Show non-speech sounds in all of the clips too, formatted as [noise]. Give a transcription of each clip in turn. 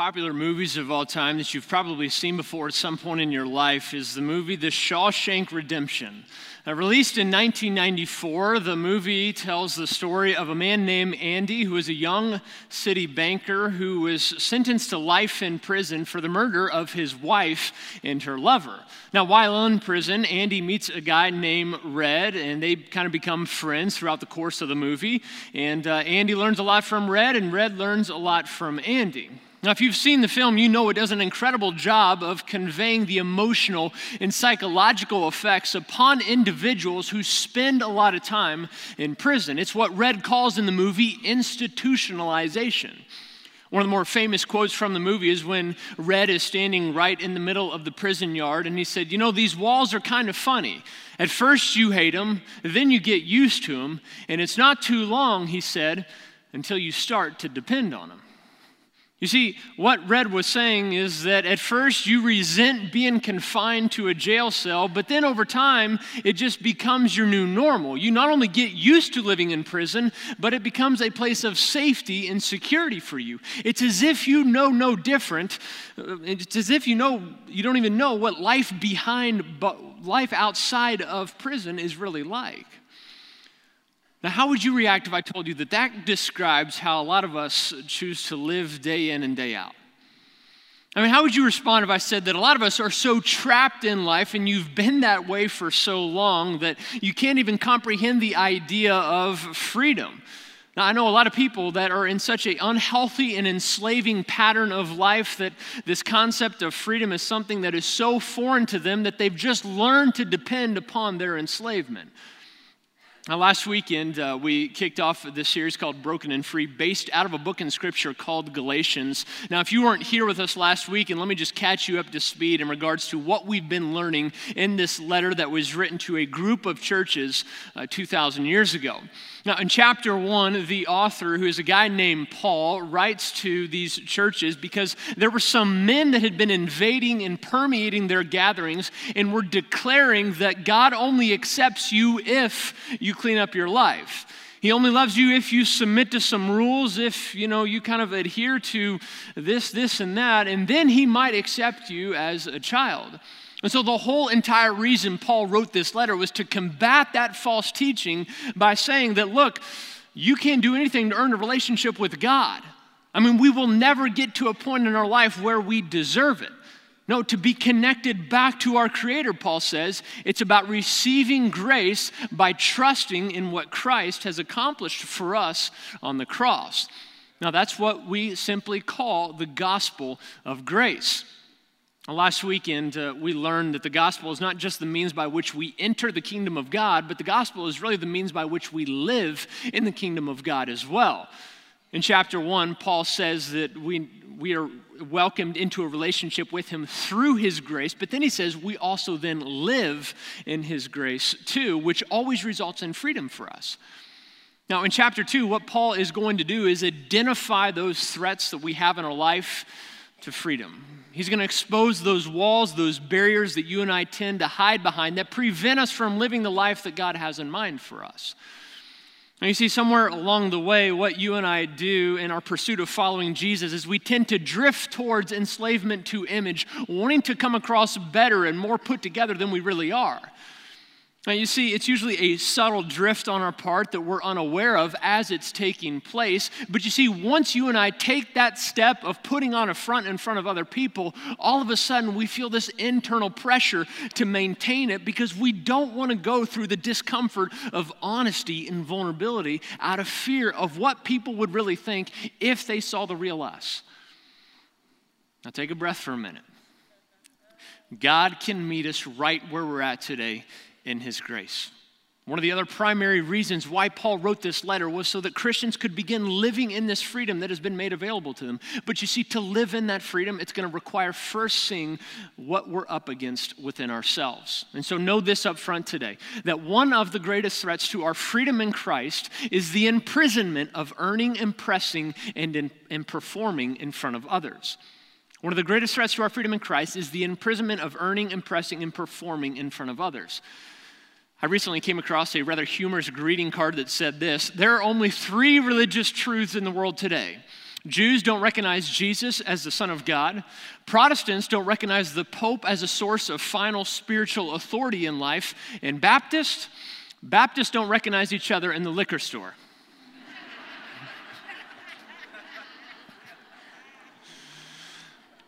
popular movies of all time that you've probably seen before at some point in your life is the movie The Shawshank Redemption. Uh, released in 1994, the movie tells the story of a man named Andy who is a young city banker who was sentenced to life in prison for the murder of his wife and her lover. Now, while in prison, Andy meets a guy named Red, and they kind of become friends throughout the course of the movie. And uh, Andy learns a lot from Red, and Red learns a lot from Andy. Now, if you've seen the film, you know it does an incredible job of conveying the emotional and psychological effects upon individuals who spend a lot of time in prison. It's what Red calls in the movie institutionalization. One of the more famous quotes from the movie is when Red is standing right in the middle of the prison yard and he said, You know, these walls are kind of funny. At first you hate them, then you get used to them, and it's not too long, he said, until you start to depend on them. You see, what Red was saying is that at first you resent being confined to a jail cell, but then over time it just becomes your new normal. You not only get used to living in prison, but it becomes a place of safety and security for you. It's as if you know no different. Uh, it's as if you know you don't even know what life behind but life outside of prison is really like. Now, how would you react if I told you that that describes how a lot of us choose to live day in and day out? I mean, how would you respond if I said that a lot of us are so trapped in life and you've been that way for so long that you can't even comprehend the idea of freedom? Now, I know a lot of people that are in such an unhealthy and enslaving pattern of life that this concept of freedom is something that is so foreign to them that they've just learned to depend upon their enslavement. Now, last weekend, uh, we kicked off this series called Broken and Free, based out of a book in Scripture called Galatians. Now, if you weren't here with us last week, and let me just catch you up to speed in regards to what we've been learning in this letter that was written to a group of churches uh, 2,000 years ago. Now, in chapter one, the author, who is a guy named Paul, writes to these churches because there were some men that had been invading and permeating their gatherings and were declaring that God only accepts you if you clean up your life. He only loves you if you submit to some rules, if you know you kind of adhere to this, this, and that, and then he might accept you as a child. And so, the whole entire reason Paul wrote this letter was to combat that false teaching by saying that, look, you can't do anything to earn a relationship with God. I mean, we will never get to a point in our life where we deserve it. No, to be connected back to our Creator, Paul says, it's about receiving grace by trusting in what Christ has accomplished for us on the cross. Now, that's what we simply call the gospel of grace. Last weekend, uh, we learned that the gospel is not just the means by which we enter the kingdom of God, but the gospel is really the means by which we live in the kingdom of God as well. In chapter 1, Paul says that we, we are welcomed into a relationship with him through his grace, but then he says we also then live in his grace too, which always results in freedom for us. Now, in chapter 2, what Paul is going to do is identify those threats that we have in our life to freedom. He's going to expose those walls, those barriers that you and I tend to hide behind that prevent us from living the life that God has in mind for us. Now, you see, somewhere along the way, what you and I do in our pursuit of following Jesus is we tend to drift towards enslavement to image, wanting to come across better and more put together than we really are. Now, you see, it's usually a subtle drift on our part that we're unaware of as it's taking place. But you see, once you and I take that step of putting on a front in front of other people, all of a sudden we feel this internal pressure to maintain it because we don't want to go through the discomfort of honesty and vulnerability out of fear of what people would really think if they saw the real us. Now, take a breath for a minute. God can meet us right where we're at today in His grace. One of the other primary reasons why Paul wrote this letter was so that Christians could begin living in this freedom that has been made available to them. But you see, to live in that freedom, it's going to require first seeing what we're up against within ourselves. And so, know this up front today that one of the greatest threats to our freedom in Christ is the imprisonment of earning, impressing, and, in, and performing in front of others. One of the greatest threats to our freedom in Christ is the imprisonment of earning, impressing, and performing in front of others. I recently came across a rather humorous greeting card that said this There are only three religious truths in the world today Jews don't recognize Jesus as the Son of God. Protestants don't recognize the Pope as a source of final spiritual authority in life. And Baptists, Baptists don't recognize each other in the liquor store.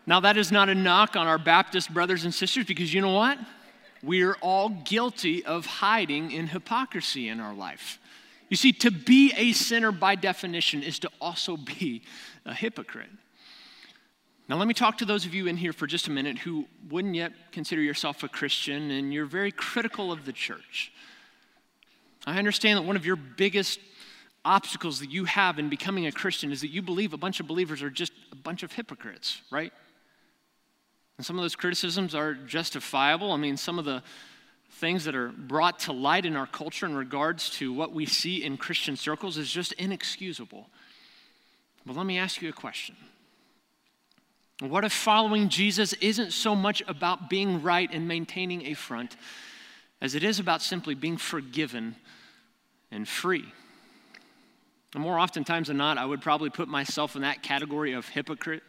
Now, that is not a knock on our Baptist brothers and sisters because you know what? We are all guilty of hiding in hypocrisy in our life. You see, to be a sinner by definition is to also be a hypocrite. Now, let me talk to those of you in here for just a minute who wouldn't yet consider yourself a Christian and you're very critical of the church. I understand that one of your biggest obstacles that you have in becoming a Christian is that you believe a bunch of believers are just a bunch of hypocrites, right? And some of those criticisms are justifiable. I mean, some of the things that are brought to light in our culture in regards to what we see in Christian circles is just inexcusable. But let me ask you a question. What if following Jesus isn't so much about being right and maintaining a front as it is about simply being forgiven and free? And more oftentimes than not, I would probably put myself in that category of hypocrite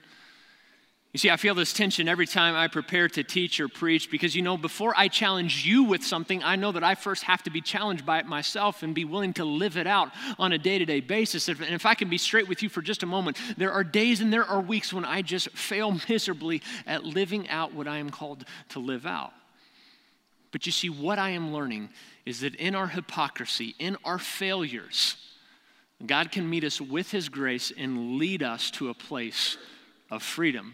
you see, I feel this tension every time I prepare to teach or preach because, you know, before I challenge you with something, I know that I first have to be challenged by it myself and be willing to live it out on a day to day basis. And if I can be straight with you for just a moment, there are days and there are weeks when I just fail [laughs] miserably at living out what I am called to live out. But you see, what I am learning is that in our hypocrisy, in our failures, God can meet us with His grace and lead us to a place of freedom.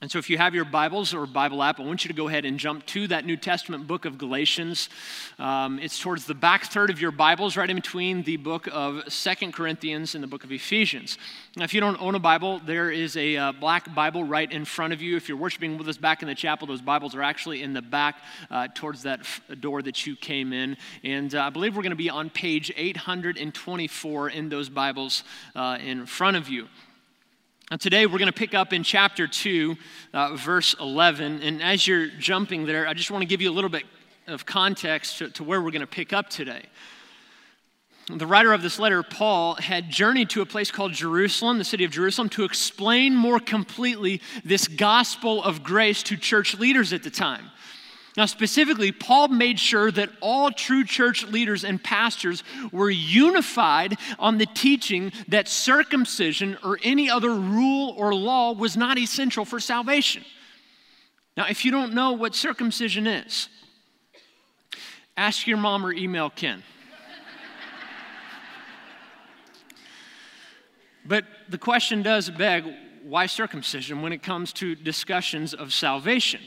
And so, if you have your Bibles or Bible app, I want you to go ahead and jump to that New Testament book of Galatians. Um, it's towards the back third of your Bibles, right in between the book of Second Corinthians and the book of Ephesians. Now, if you don't own a Bible, there is a uh, black Bible right in front of you. If you're worshiping with us back in the chapel, those Bibles are actually in the back uh, towards that f- door that you came in. And uh, I believe we're going to be on page 824 in those Bibles uh, in front of you. Now, today we're going to pick up in chapter 2, uh, verse 11. And as you're jumping there, I just want to give you a little bit of context to, to where we're going to pick up today. The writer of this letter, Paul, had journeyed to a place called Jerusalem, the city of Jerusalem, to explain more completely this gospel of grace to church leaders at the time. Now, specifically, Paul made sure that all true church leaders and pastors were unified on the teaching that circumcision or any other rule or law was not essential for salvation. Now, if you don't know what circumcision is, ask your mom or email Ken. but the question does beg why circumcision when it comes to discussions of salvation?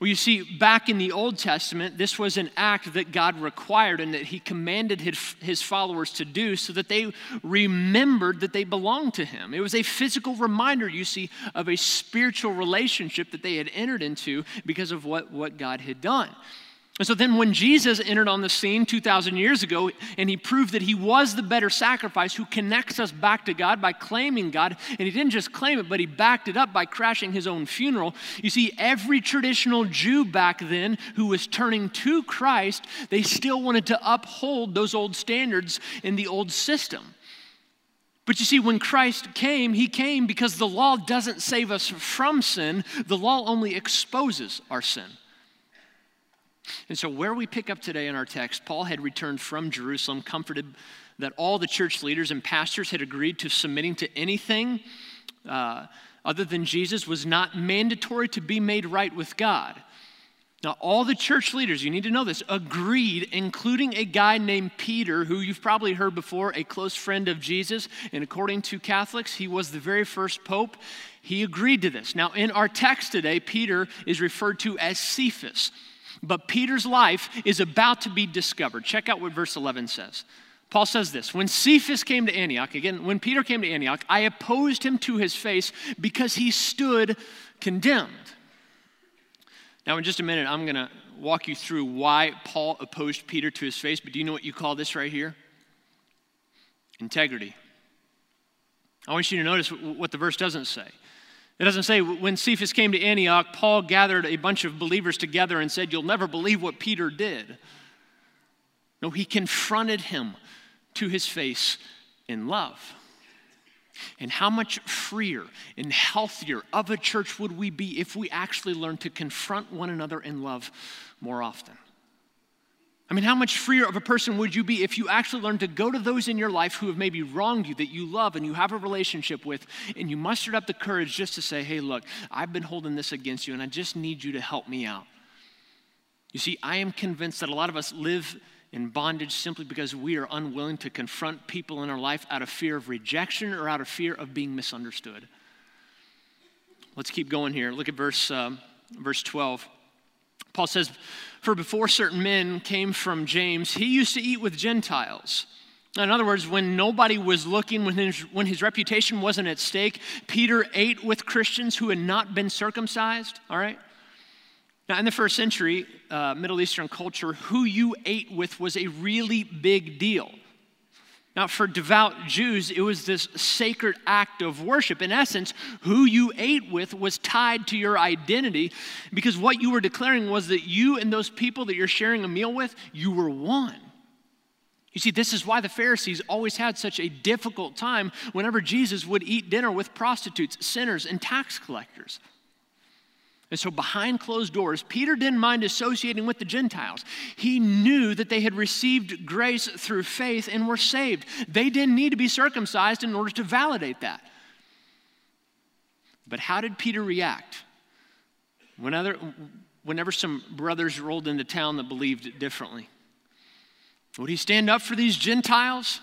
Well, you see, back in the Old Testament, this was an act that God required and that He commanded his, followers to do so that they remembered that they belonged to Him. It was a physical reminder, you see, of a spiritual relationship that they had entered into because of what, what God had done. And so then, when Jesus entered on the scene 2,000 years ago and he proved that he was the better sacrifice who connects us back to God by claiming God, and he didn't just claim it, but he backed it up by crashing his own funeral. You see, every traditional Jew back then who was turning to Christ, they still wanted to uphold those old standards in the old system. But you see, when Christ came, he came because the law doesn't save us from sin, the law only exposes our sin. And so, where we pick up today in our text, Paul had returned from Jerusalem, comforted that all the church leaders and pastors had agreed to submitting to anything uh, other than Jesus was not mandatory to be made right with God. Now, all the church leaders, you need to know this, agreed, including a guy named Peter, who you've probably heard before, a close friend of Jesus. And according to Catholics, he was the very first pope. He agreed to this. Now, in our text today, Peter is referred to as Cephas. But Peter's life is about to be discovered. Check out what verse 11 says. Paul says this When Cephas came to Antioch, again, when Peter came to Antioch, I opposed him to his face because he stood condemned. Now, in just a minute, I'm going to walk you through why Paul opposed Peter to his face, but do you know what you call this right here? Integrity. I want you to notice what the verse doesn't say. It doesn't say when Cephas came to Antioch, Paul gathered a bunch of believers together and said, You'll never believe what Peter did. No, he confronted him to his face in love. And how much freer and healthier of a church would we be if we actually learned to confront one another in love more often? I mean, how much freer of a person would you be if you actually learned to go to those in your life who have maybe wronged you, that you love and you have a relationship with, and you mustered up the courage just to say, hey, look, I've been holding this against you, and I just need you to help me out. You see, I am convinced that a lot of us live in bondage simply because we are unwilling to confront people in our life out of fear of rejection or out of fear of being misunderstood. Let's keep going here. Look at verse, uh, verse 12. Paul says, For before certain men came from James, he used to eat with Gentiles. In other words, when nobody was looking, when his, when his reputation wasn't at stake, Peter ate with Christians who had not been circumcised, all right? Now, in the first century uh, Middle Eastern culture, who you ate with was a really big deal. Now, for devout Jews, it was this sacred act of worship. In essence, who you ate with was tied to your identity because what you were declaring was that you and those people that you're sharing a meal with, you were one. You see, this is why the Pharisees always had such a difficult time whenever Jesus would eat dinner with prostitutes, sinners, and tax collectors. And so, behind closed doors, Peter didn't mind associating with the Gentiles. He knew that they had received grace through faith and were saved. They didn't need to be circumcised in order to validate that. But how did Peter react? Whenever, whenever some brothers rolled into town that believed differently, would he stand up for these Gentiles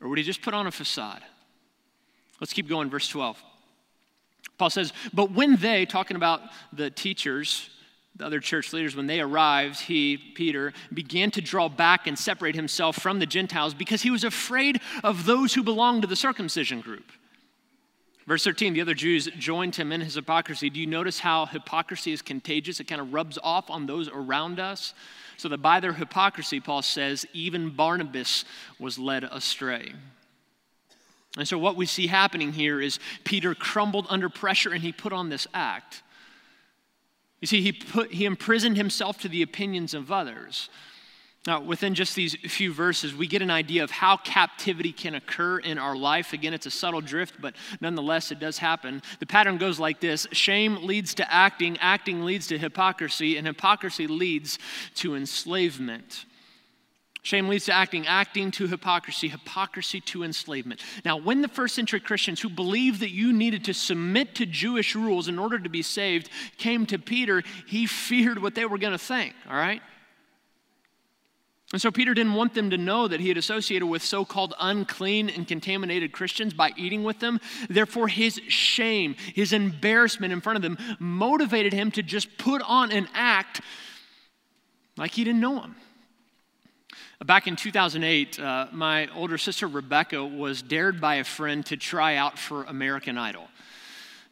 or would he just put on a facade? Let's keep going, verse 12. Paul says, But when they, talking about the teachers, the other church leaders, when they arrived, he, Peter, began to draw back and separate himself from the Gentiles because he was afraid of those who belonged to the circumcision group. Verse 13, the other Jews joined him in his hypocrisy. Do you notice how hypocrisy is contagious? It kind of rubs off on those around us. So that by their hypocrisy, Paul says, even Barnabas was led astray. And so, what we see happening here is Peter crumbled under pressure and he put on this act. You see, he, put, he imprisoned himself to the opinions of others. Now, within just these few verses, we get an idea of how captivity can occur in our life. Again, it's a subtle drift, but nonetheless, it does happen. The pattern goes like this shame leads to acting, acting leads to hypocrisy, and hypocrisy leads to enslavement. Shame leads to acting, acting to hypocrisy, hypocrisy to enslavement. Now, when the first century Christians who believed that you needed to submit to Jewish rules in order to be saved came to Peter, he feared what they were going to think, all right? And so Peter didn't want them to know that he had associated with so called unclean and contaminated Christians by eating with them. Therefore, his shame, his embarrassment in front of them motivated him to just put on an act like he didn't know him. Back in 2008, uh, my older sister Rebecca was dared by a friend to try out for American Idol.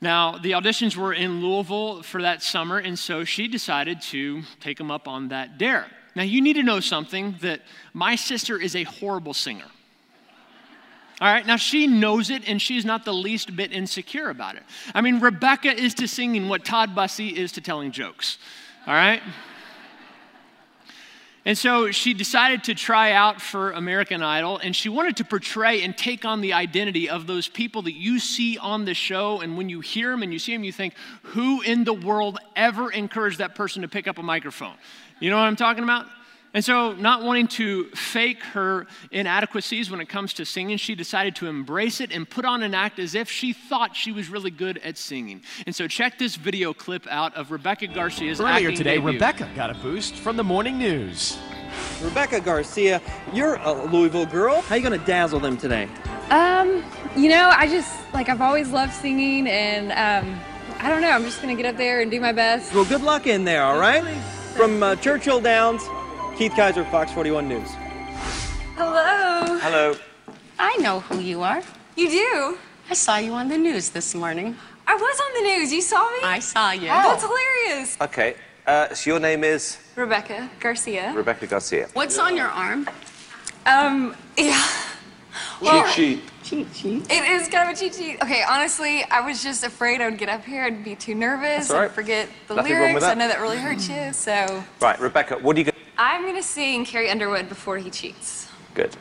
Now, the auditions were in Louisville for that summer, and so she decided to take them up on that dare. Now, you need to know something that my sister is a horrible singer. All right, now she knows it and she's not the least bit insecure about it. I mean, Rebecca is to singing what Todd Bussey is to telling jokes. All right? And so she decided to try out for American Idol, and she wanted to portray and take on the identity of those people that you see on the show. And when you hear them and you see them, you think, who in the world ever encouraged that person to pick up a microphone? You know what I'm talking about? And so, not wanting to fake her inadequacies when it comes to singing, she decided to embrace it and put on an act as if she thought she was really good at singing. And so, check this video clip out of Rebecca Garcia's Earlier today, debut. Rebecca got a boost from the morning news. Rebecca Garcia, you're a Louisville girl. How you gonna dazzle them today? Um, you know, I just like I've always loved singing, and um, I don't know. I'm just gonna get up there and do my best. Well, good luck in there, all right? From uh, Churchill Downs, Keith Kaiser, Fox 41 News. Hello. Hello. I know who you are. You do? I saw you on the news this morning. I was on the news. You saw me? I saw you. That's hilarious. Okay, uh, so your name is Rebecca Garcia. Rebecca Garcia. What's on your arm? Um, yeah. Cheat sheet. Cheat sheet. It is kind of a cheat sheet. Okay, honestly, I was just afraid I would get up here and be too nervous right. and forget the Nothing lyrics. I know that really hurts you, so Right, Rebecca, what are you going to I'm gonna sing Carrie Underwood before he cheats. Good.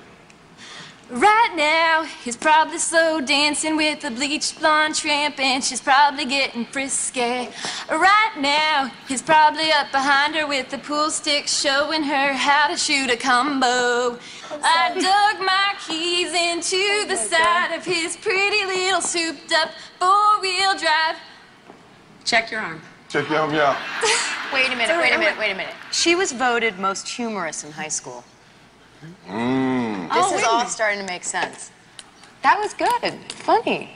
Right now, he's probably slow dancing with a bleached blonde tramp, and she's probably getting frisky. Right now, he's probably up behind her with the pool stick, showing her how to shoot a combo. I dug my keys into the side of his pretty little souped up four wheel drive. Check your arm. Check your arm, yeah. [laughs] Wait a minute, wait a minute, wait a minute. She was voted most humorous in high school. Mm. This Oh, is all starting to make sense. That was good. Funny.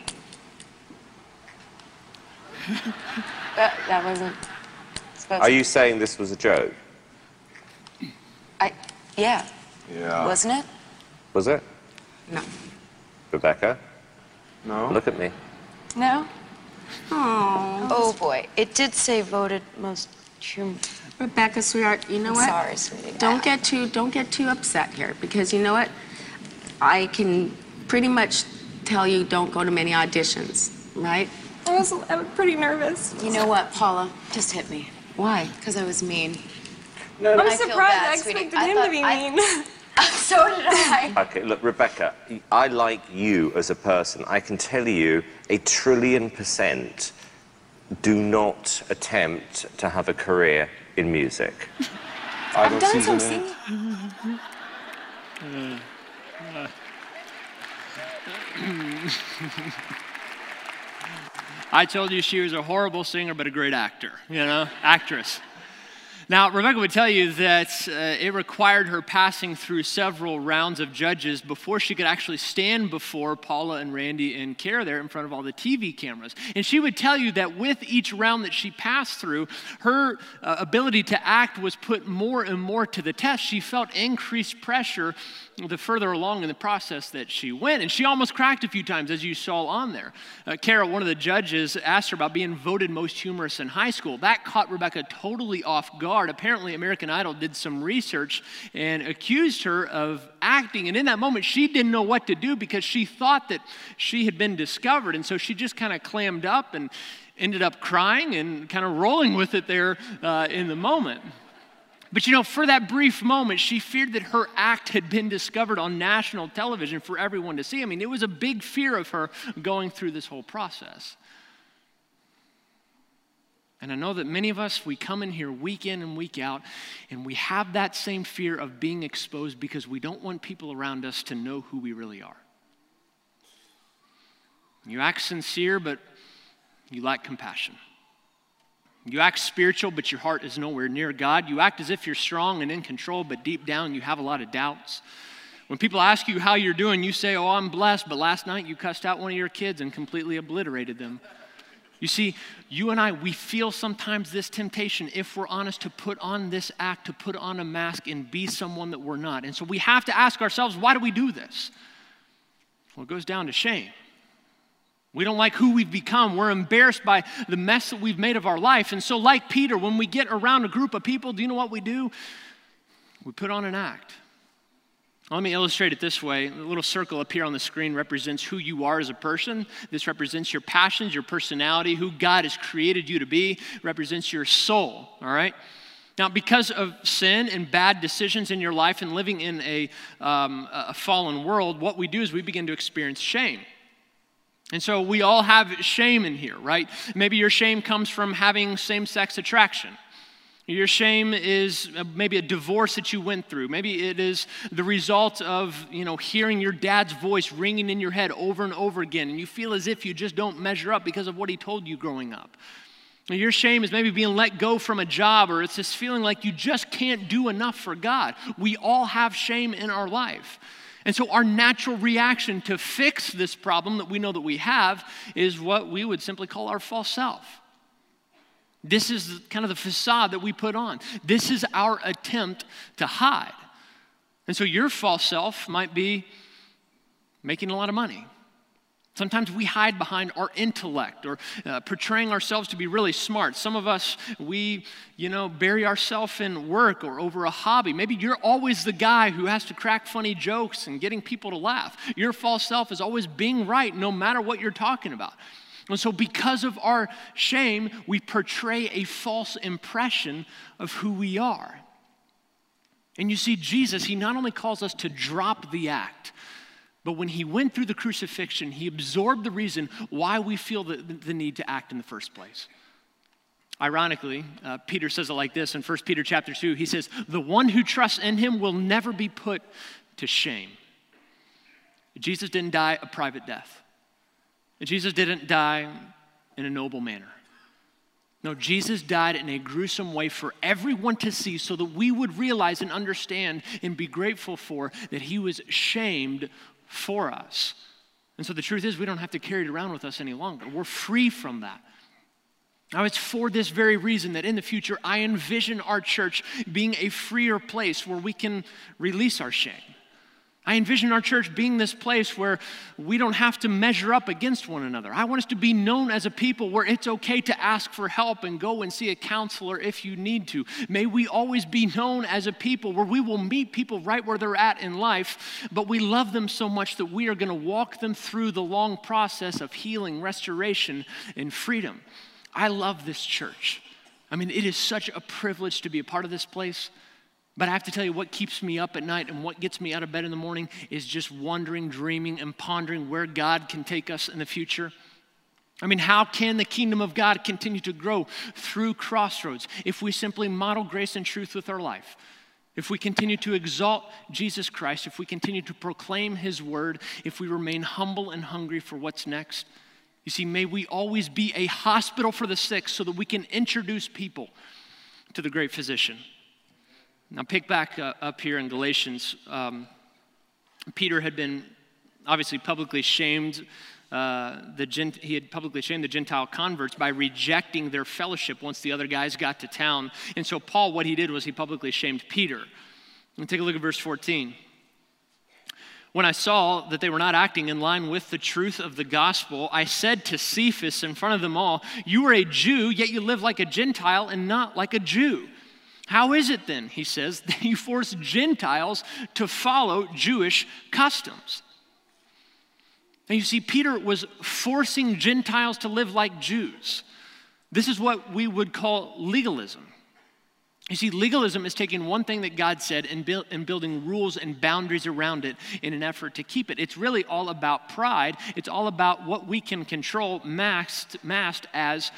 [laughs] that, that wasn't supposed Are you saying this was a joke? I, yeah, Yeah. wasn't it? Was it? No. Rebecca, No? look at me. No? Oh. Oh boy, it did say voted most humorous. Rebecca, sweetheart, you know what? Sorry, sweetie. Don't get too don't get too upset here because you know what? I can pretty much tell you don't go to many auditions, right? I was, I was pretty nervous. You know what, Paula? Just hit me. Why? Because I was mean. No, no. I'm I surprised. bad, I sweetie. expected I him thought to be I- mean. [laughs] [laughs] so did I. Okay, look, Rebecca, I like you as a person. I can tell you a trillion percent do not attempt to have a career in music. I've done season some eight. [laughs] I told you she was a horrible singer, but a great actor, you know, actress. Now, Rebecca would tell you that uh, it required her passing through several rounds of judges before she could actually stand before Paula and Randy and Kara there in front of all the TV cameras. And she would tell you that with each round that she passed through, her uh, ability to act was put more and more to the test. She felt increased pressure the further along in the process that she went. And she almost cracked a few times, as you saw on there. Uh, Kara, one of the judges, asked her about being voted most humorous in high school. That caught Rebecca totally off guard. Apparently, American Idol did some research and accused her of acting. And in that moment, she didn't know what to do because she thought that she had been discovered. And so she just kind of clammed up and ended up crying and kind of rolling with it there uh, in the moment. But you know, for that brief moment, she feared that her act had been discovered on national television for everyone to see. I mean, it was a big fear of her going through this whole process. And I know that many of us, we come in here week in and week out, and we have that same fear of being exposed because we don't want people around us to know who we really are. You act sincere, but you lack compassion. You act spiritual, but your heart is nowhere near God. You act as if you're strong and in control, but deep down you have a lot of doubts. When people ask you how you're doing, you say, Oh, I'm blessed, but last night you cussed out one of your kids and completely obliterated them. You see, you and I, we feel sometimes this temptation, if we're honest, to put on this act, to put on a mask and be someone that we're not. And so we have to ask ourselves, why do we do this? Well, it goes down to shame. We don't like who we've become. We're embarrassed by the mess that we've made of our life. And so, like Peter, when we get around a group of people, do you know what we do? We put on an act. Let me illustrate it this way. The little circle up here on the screen represents who you are as a person. This represents your passions, your personality, who God has created you to be, represents your soul, all right? Now, because of sin and bad decisions in your life and living in a, um, a fallen world, what we do is we begin to experience shame. And so we all have shame in here, right? Maybe your shame comes from having same sex attraction. Your shame is uh, maybe a divorce that you went through. Maybe it is the result of, you know, hearing your dad's voice ringing in your head over and over again, and you feel as if you just don't measure up because of what he told you growing up. Your shame is maybe being let go from a job, or it's this feeling like you just can't do enough for God. We all have shame in our life. And so, our natural reaction to fix this problem that we know that we have is what we would simply call our false self. This is kind of the facade that we put on. This is our attempt to hide. And so, your false self might be making a lot of money. Sometimes we hide behind our intellect or uh, portraying ourselves to be really smart. Some of us, we, you know, bury ourselves in work or over a hobby. Maybe you're always the guy who has to crack funny jokes and getting people to laugh. Your false self is always being right no matter what you're talking about. And so, because of our shame, we portray a false impression of who we are. And you see, Jesus, he not only calls us to drop the act, But when he went through the crucifixion, he absorbed the reason why we feel the, the need to act in the first place. Ironically, uh, Peter says it like this in 1 Peter chapter 2. He says, The one who trusts in him will never be put to shame. Jesus didn't die a private death, Jesus didn't die in a noble manner. No, Jesus died in a gruesome way for everyone to see so that we would realize and understand and be grateful for that he was shamed for us. And so the truth is, we don't have to carry it around with us any longer. We're free from that. Now, it's for this very reason that in the future, I envision our church being a freer place where we can release our shame. I envision our church being this place where we don't have to measure up against one another. I want us to be known as a people where it's okay to ask for help and go and see a counselor if you need to. May we always be known as a people where we will meet people right where they're at in life, but we love them so much that we are going to walk them through the long process of healing, restoration, and freedom. I love this church. I mean, it is such a privilege to be a part of this place. But I have to tell you, what keeps me up at night and what gets me out of bed in the morning is just wondering, dreaming, and pondering where God can take us in the future. I mean, how can the kingdom of God continue to grow through crossroads if we simply model grace and truth with our life? If we continue to exalt Jesus Christ, if we continue to proclaim his word, if we remain humble and hungry for what's next? You see, may we always be a hospital for the sick so that we can introduce people to the great physician. Now, pick back uh, up here in Galatians. Um, Peter had been obviously publicly shamed. Uh, the Gent- he had publicly shamed the Gentile converts by rejecting their fellowship once the other guys got to town. And so, Paul, what he did was he publicly shamed Peter. And take a look at verse 14. When I saw that they were not acting in line with the truth of the gospel, I said to Cephas in front of them all, You are a Jew, yet you live like a Gentile and not like a Jew. How is it then, he says, that you force Gentiles to follow Jewish customs? And you see, Peter was forcing Gentiles to live like Jews. This is what we would call legalism. You see, legalism is taking one thing that God said and, build, and, building rules and boundaries around it in an effort to keep it. It's really all about pride. It's all about what we can control, masked, masked as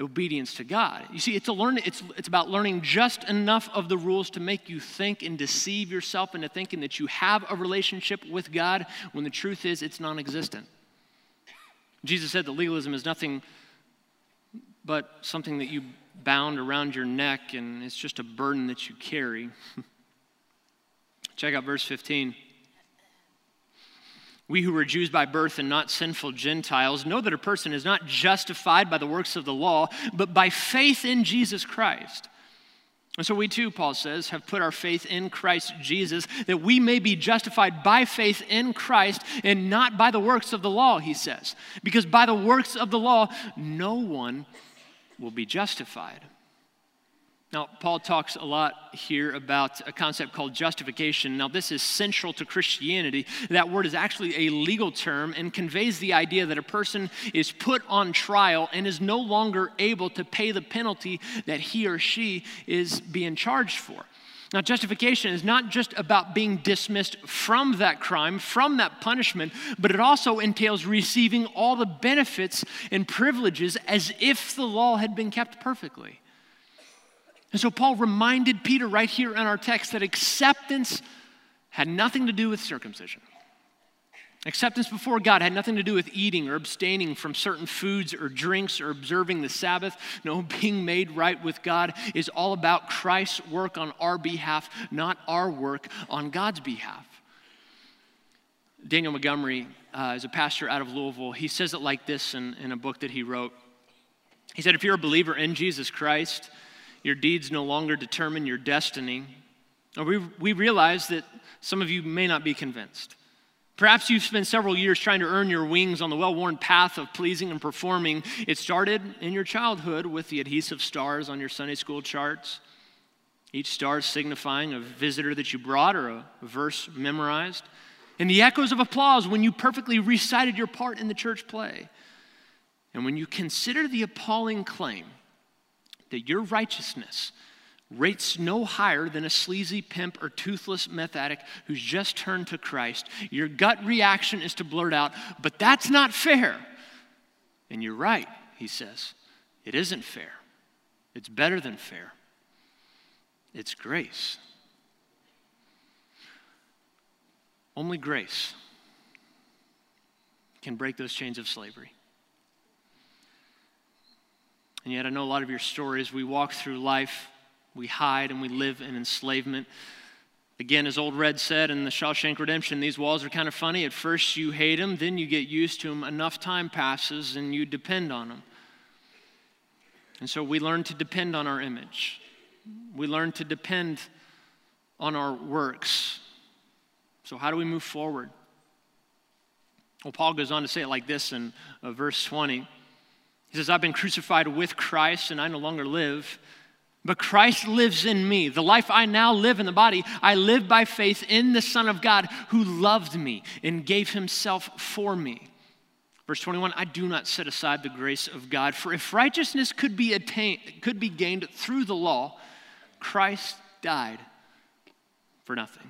obedience to God. You see, it's, a learn, it's, it's about learning just enough of the rules to make you think and deceive yourself into thinking that you have a relationship with God when the truth is it's non existent. Jesus said that legalism is nothing but something that you bound around your neck and it's just a burden that you carry. [laughs] Check out verse 15. We who are Jews by birth and not sinful Gentiles know that a person is not justified by the works of the law, but by faith in Jesus Christ. And so we too, Paul says, have put our faith in Christ Jesus, that we may be justified by faith in Christ and not by the works of the law, he says. Because by the works of the law, no one will be justified. Now, Paul talks a lot here about a concept called justification. Now, this is central to Christianity. That word is actually a legal term and conveys the idea that a person is put on trial and is no longer able to pay the penalty that he or she is being charged for. Now, justification is not just about being dismissed from that crime, from that punishment, but it also entails receiving all the benefits and privileges as if the law had been kept perfectly. And so Paul reminded Peter right here in our text that acceptance had nothing to do with circumcision. Acceptance before God had nothing to do with eating or abstaining from certain foods or drinks or observing the Sabbath. No, [laughs] being made right with God is all about Christ's work on our behalf, not our work on God's behalf. Daniel Montgomery uh, is a pastor out of Louisville. He says it like this in, in a book that he wrote. He said, If you're a believer in Jesus Christ, your deeds no longer determine your destiny. We, we realize that some of you may not be convinced. Perhaps you've spent several years trying to earn your wings on the well worn path of pleasing and performing. It started in your childhood with the adhesive stars on your Sunday school charts, each star signifying a visitor that you brought or a verse memorized, and the echoes of applause when you perfectly recited your part in the church play. And when you consider the appalling claim that your righteousness rates no higher than a sleazy pimp or toothless meth addict who's just turned to Christ. Your gut reaction is to blurt out, but that's not fair. And you're right, he says. It isn't fair. It's better than fair. It's grace. Only grace can break those chains of slavery. And yet, I know a lot of your stories. We walk through life, we hide, and we live in enslavement. Again, as Old Red said in the Shawshank Redemption, these walls are kind of funny. At first, you hate them, then you get used to them. Enough time passes, and you depend on them. And so we learn to depend on our image. We learn to depend on our works. So, how do we move forward? Well, Paul goes on to say it like this in uh, verse 20. He says, I've been crucified with Christ, and I no longer live, but Christ lives in me. The life I now live in the body, I live by faith in the Son of God who loved me and gave himself for me. Verse 21 I do not set aside the grace of God, for if righteousness could be attained, could be gained through the law, Christ died for nothing.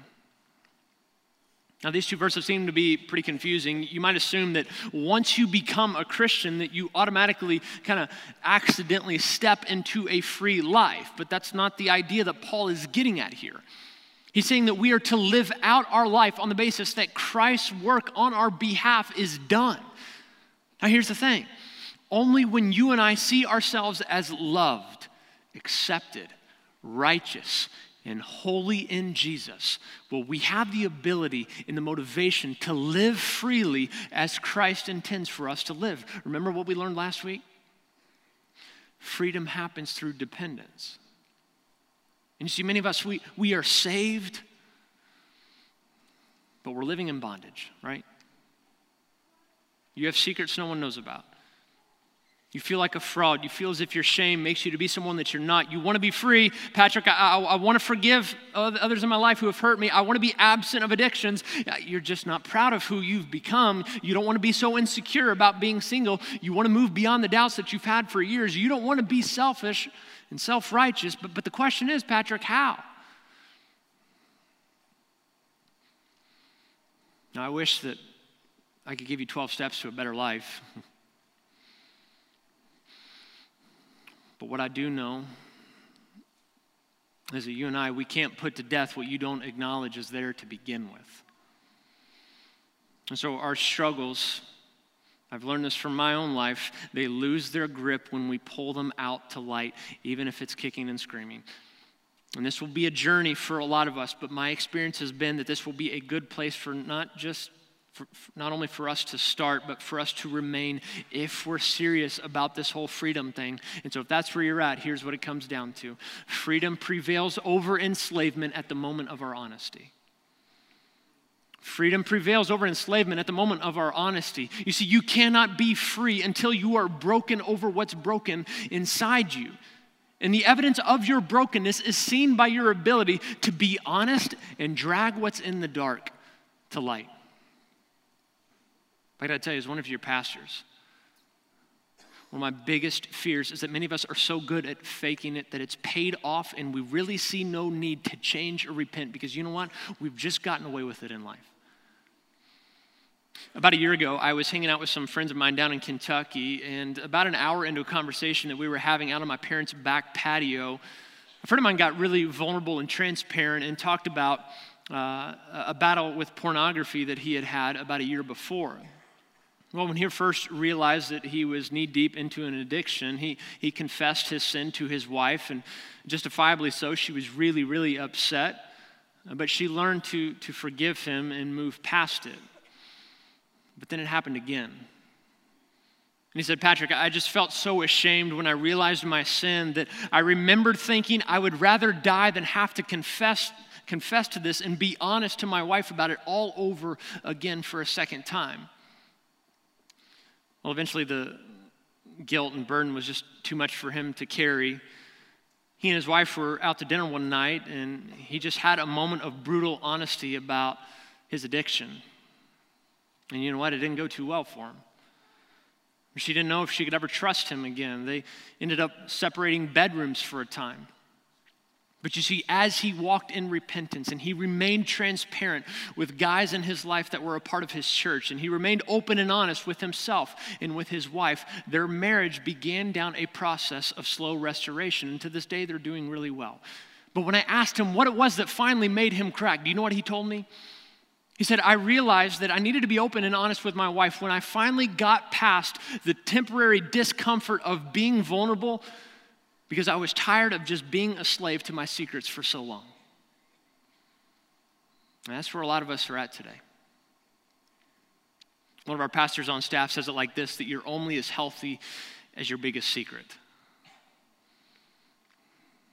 Now, these two verses seem to be pretty confusing. You might assume that once you become a Christian, that you automatically kind of accidentally step into a free life. But that's not the idea that Paul is getting at here. He's saying that we are to live out our life on the basis that Christ's work on our behalf is done. Now, here's the thing only when you and I see ourselves as loved, accepted, righteous, and holy in Jesus well, we have the ability and the motivation to live freely as Christ intends for us to live. Remember what we learned last week? Freedom happens through dependence. And you see, many of us, we, we are saved, but we're living in bondage, right? You have secrets no one knows about. You feel like a fraud. You feel as if your shame makes you to be someone that you're not. You want to be free. Patrick, I, I, I, want to forgive others in my life who have hurt me. I want to be absent of addictions. You're just not proud of who you've become. You don't want to be so insecure about being single. You want to move beyond the doubts that you've had for years. You don't want to be selfish and self righteous. But, but the question is, Patrick, how? Now, I wish that I could give you 12 steps to a better life. [laughs] but what I do know is that you and I, we can't put to death what you don't acknowledge is there to begin with. And so our struggles, I've learned this from my own life, they lose their grip when we pull them out to light, even if it's kicking and screaming. And this will be a journey for a lot of us, but my experience has been that this will be a good place for not just for, not only for us to start, but for us to remain if we're serious about this whole freedom thing. And so, if that's where you're at, here's what it comes down to freedom prevails over enslavement at the moment of our honesty. Freedom prevails over enslavement at the moment of our honesty. You see, you cannot be free until you are broken over what's broken inside you. And the evidence of your brokenness is seen by your ability to be honest and drag what's in the dark to light. I gotta tell you, as one of your pastors, one of my biggest fears is that many of us are so good at faking it that it's paid off and we really see no need to change or repent because you know what? We've just gotten away with it in life. About a year ago, I was hanging out with some friends of mine down in Kentucky, and about an hour into a conversation that we were having out on my parents' back patio, a friend of mine got really vulnerable and transparent and talked about uh, a battle with pornography that he had had about a year before. Well, when he first realized that he was knee deep into an addiction, he, he confessed his sin to his wife, and justifiably so. She was really, really upset, but she learned to, to forgive him and move past it. But then it happened again. And he said, Patrick, I just felt so ashamed when I realized my sin that I remembered thinking I would rather die than have to confess, confess to this and be honest to my wife about it all over again for a second time. Well, eventually the guilt and burden was just too much for him to carry. He and his wife were out to dinner one night, and he just had a moment of brutal honesty about his addiction. And you know what? It didn't go too well for him. She didn't know if she could ever trust him again. They ended up separating bedrooms for a time. But you see, as he walked in repentance and he remained transparent with guys in his life that were a part of his church, and he remained open and honest with himself and with his wife, their marriage began down a process of slow restoration. And to this day, they're doing really well. But when I asked him what it was that finally made him crack, do you know what he told me? He said, I realized that I needed to be open and honest with my wife when I finally got past the temporary discomfort of being vulnerable because I was tired of just being a slave to my secrets for so long. And that's where a lot of us are at today. One of our pastors on staff says it like this that you're only as healthy as your biggest secret.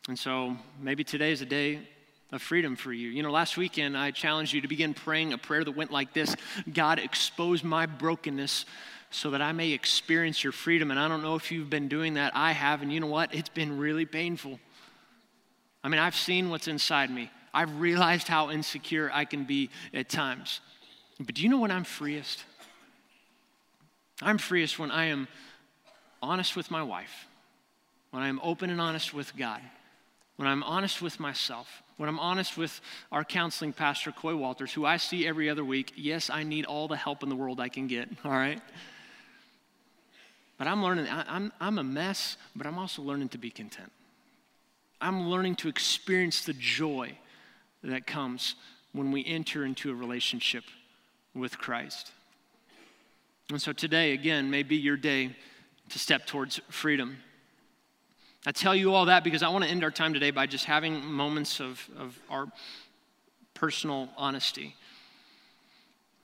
And so maybe today is a day of freedom for you. You know, last weekend I challenged you to begin praying a prayer that went like this God, expose my brokenness so that I may experience your freedom. And I don't know if you've been doing that. I have. And you know what? It's been really painful. I mean, I've seen what's inside me, I've realized how insecure I can be at times. But do you know when I'm freest? I'm freest when I am honest with my wife, when I am open and honest with God, when I'm honest with myself, when I'm honest with our counseling pastor, Coy Walters, who I see every other week. Yes, I need all the help in the world I can get, all right? But I'm learning, I, I'm, I'm a mess, but I'm also learning to be content. I'm learning to experience the joy that comes when we enter into a relationship with Christ. And so today, again, may be your day to step towards freedom. I tell you all that because I want to end our time today by just having moments of, of our personal honesty.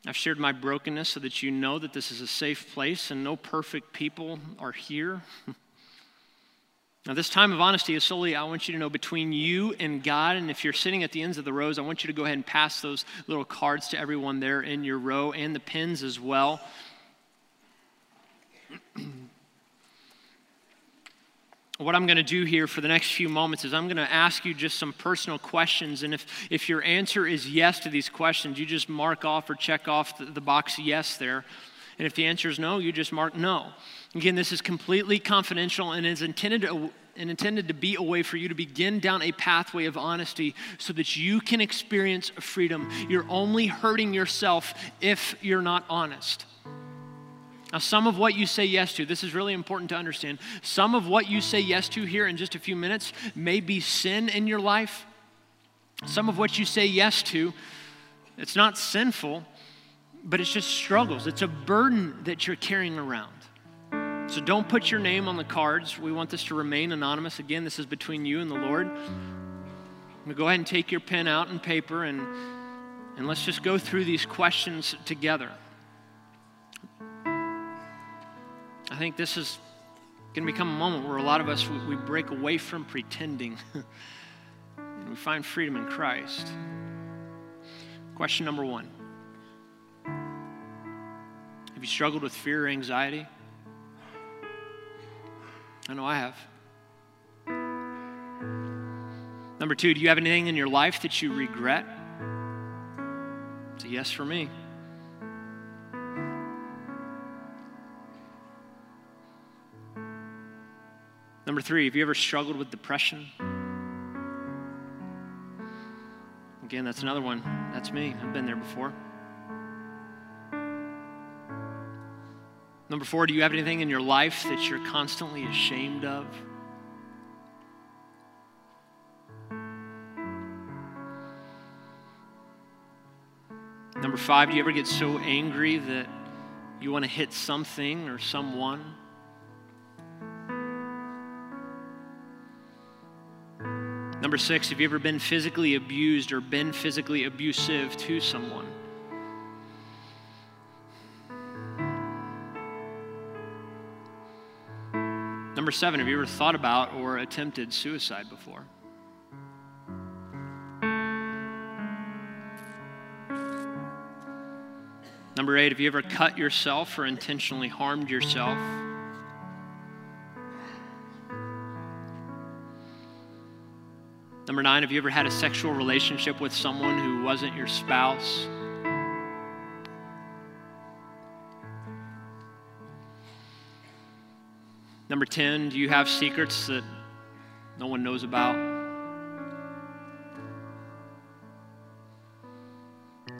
I've shared my brokenness so that you know that this is a safe place and no perfect people are here. [laughs] now, this time of honesty is solely, I want you to know, between you and God. And if you're sitting at the ends of the rows, I want you to go ahead and pass those little cards to everyone there in your row and the pins as well. What I'm going to do here for the next few moments is I'm going to ask you just some personal questions. And if, if your answer is yes to these questions, you just mark off or check off the, the box yes there. And if the answer is no, you just mark no. Again, this is completely confidential and is intended to, and intended to be a way for you to begin down a pathway of honesty so that you can experience freedom. You're only hurting yourself if you're not honest. Now, some of what you say yes to, this is really important to understand. Some of what you say yes to here in just a few minutes may be sin in your life. Some of what you say yes to, it's not sinful, but it's just struggles. It's a burden that you're carrying around. So don't put your name on the cards. We want this to remain anonymous. Again, this is between you and the Lord. Go ahead and take your pen out and paper and, and let's just go through these questions together. I think this is going to become a moment where a lot of us we, we break away from pretending and [laughs] we find freedom in Christ. Question number one Have you struggled with fear or anxiety? I know I have. Number two, do you have anything in your life that you regret? It's a yes for me. Three, have you ever struggled with depression? Again, that's another one. That's me. I've been there before. Number four, do you have anything in your life that you're constantly ashamed of? Number five, do you ever get so angry that you want to hit something or someone? Number six, have you ever been physically abused or been physically abusive to someone? Number seven, have you ever thought about or attempted suicide before? Number eight, have you ever cut yourself or intentionally harmed yourself? Number nine, have you ever had a sexual relationship with someone who wasn't your spouse? Number 10, do you have secrets that no one knows about?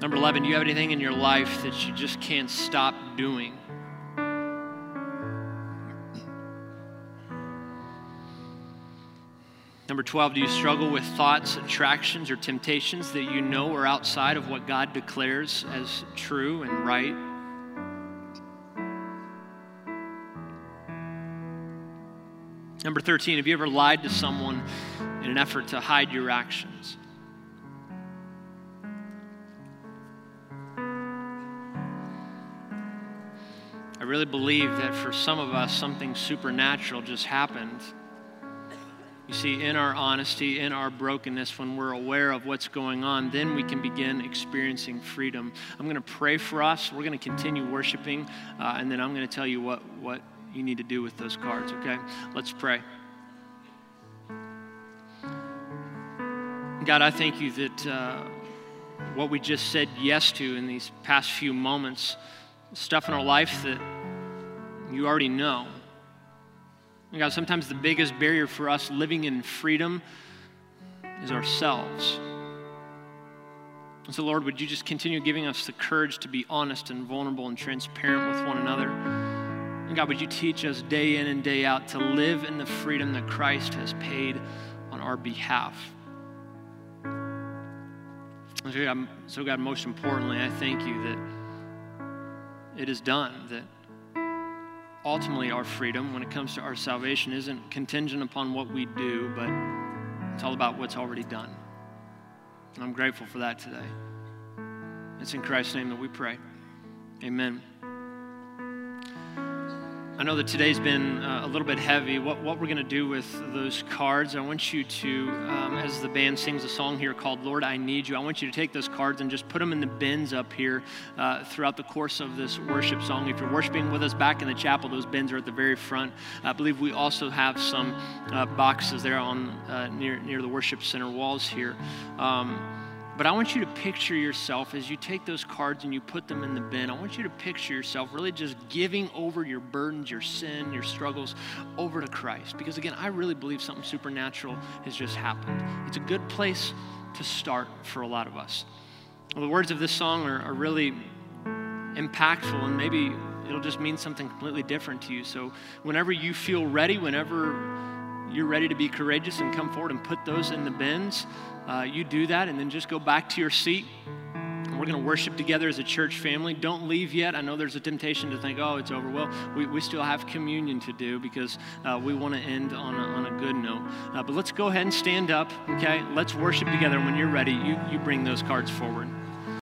Number 11, do you have anything in your life that you just can't stop doing? Number 12, do you struggle with thoughts, attractions, or temptations that you know are outside of what God declares as true and right? Number 13, have you ever lied to someone in an effort to hide your actions? I really believe that for some of us, something supernatural just happened. See, in our honesty, in our brokenness, when we're aware of what's going on, then we can begin experiencing freedom. I'm going to pray for us. We're going to continue worshiping, uh, and then I'm going to tell you what, what you need to do with those cards, okay? Let's pray. God, I thank you that uh, what we just said yes to in these past few moments, stuff in our life that you already know. God, sometimes the biggest barrier for us living in freedom is ourselves. And so, Lord, would you just continue giving us the courage to be honest and vulnerable and transparent with one another? And God, would you teach us day in and day out to live in the freedom that Christ has paid on our behalf? So God, so God, most importantly, I thank you that it is done, that ultimately our freedom when it comes to our salvation isn't contingent upon what we do, but it's all about what's already done. And I'm grateful for that today. It's in Christ's name that we pray. Amen. I know that today's been uh, a little bit heavy. What, what we're going to do with those cards, I want you to, um, as the band sings a song here called Lord, I Need You, I want you to take those cards and just put them in the bins up here uh, throughout the course of this worship song. If you're worshiping with us back in the chapel, those bins are at the very front. I believe we also have some uh, boxes there on uh, near, near the worship center walls here. Um, but I want you to picture yourself as you take those cards and you put them in the bin. I want you to picture yourself really just giving over your burdens, your sin, your struggles over to Christ. Because again, I really believe something supernatural has just happened. It's a good place to start for a lot of us. Well, the words of this song are, are really impactful and maybe it'll just mean something completely different to you. So whenever you feel ready, whenever you're ready to be courageous and come forward and put those in the bins, uh, you do that and then just go back to your seat. We're going to worship together as a church family. Don't leave yet. I know there's a temptation to think, oh, it's over. Well, we, we still have communion to do because uh, we want to end on a, on a good note. Uh, but let's go ahead and stand up, okay? Let's worship together. When you're ready, you, you bring those cards forward.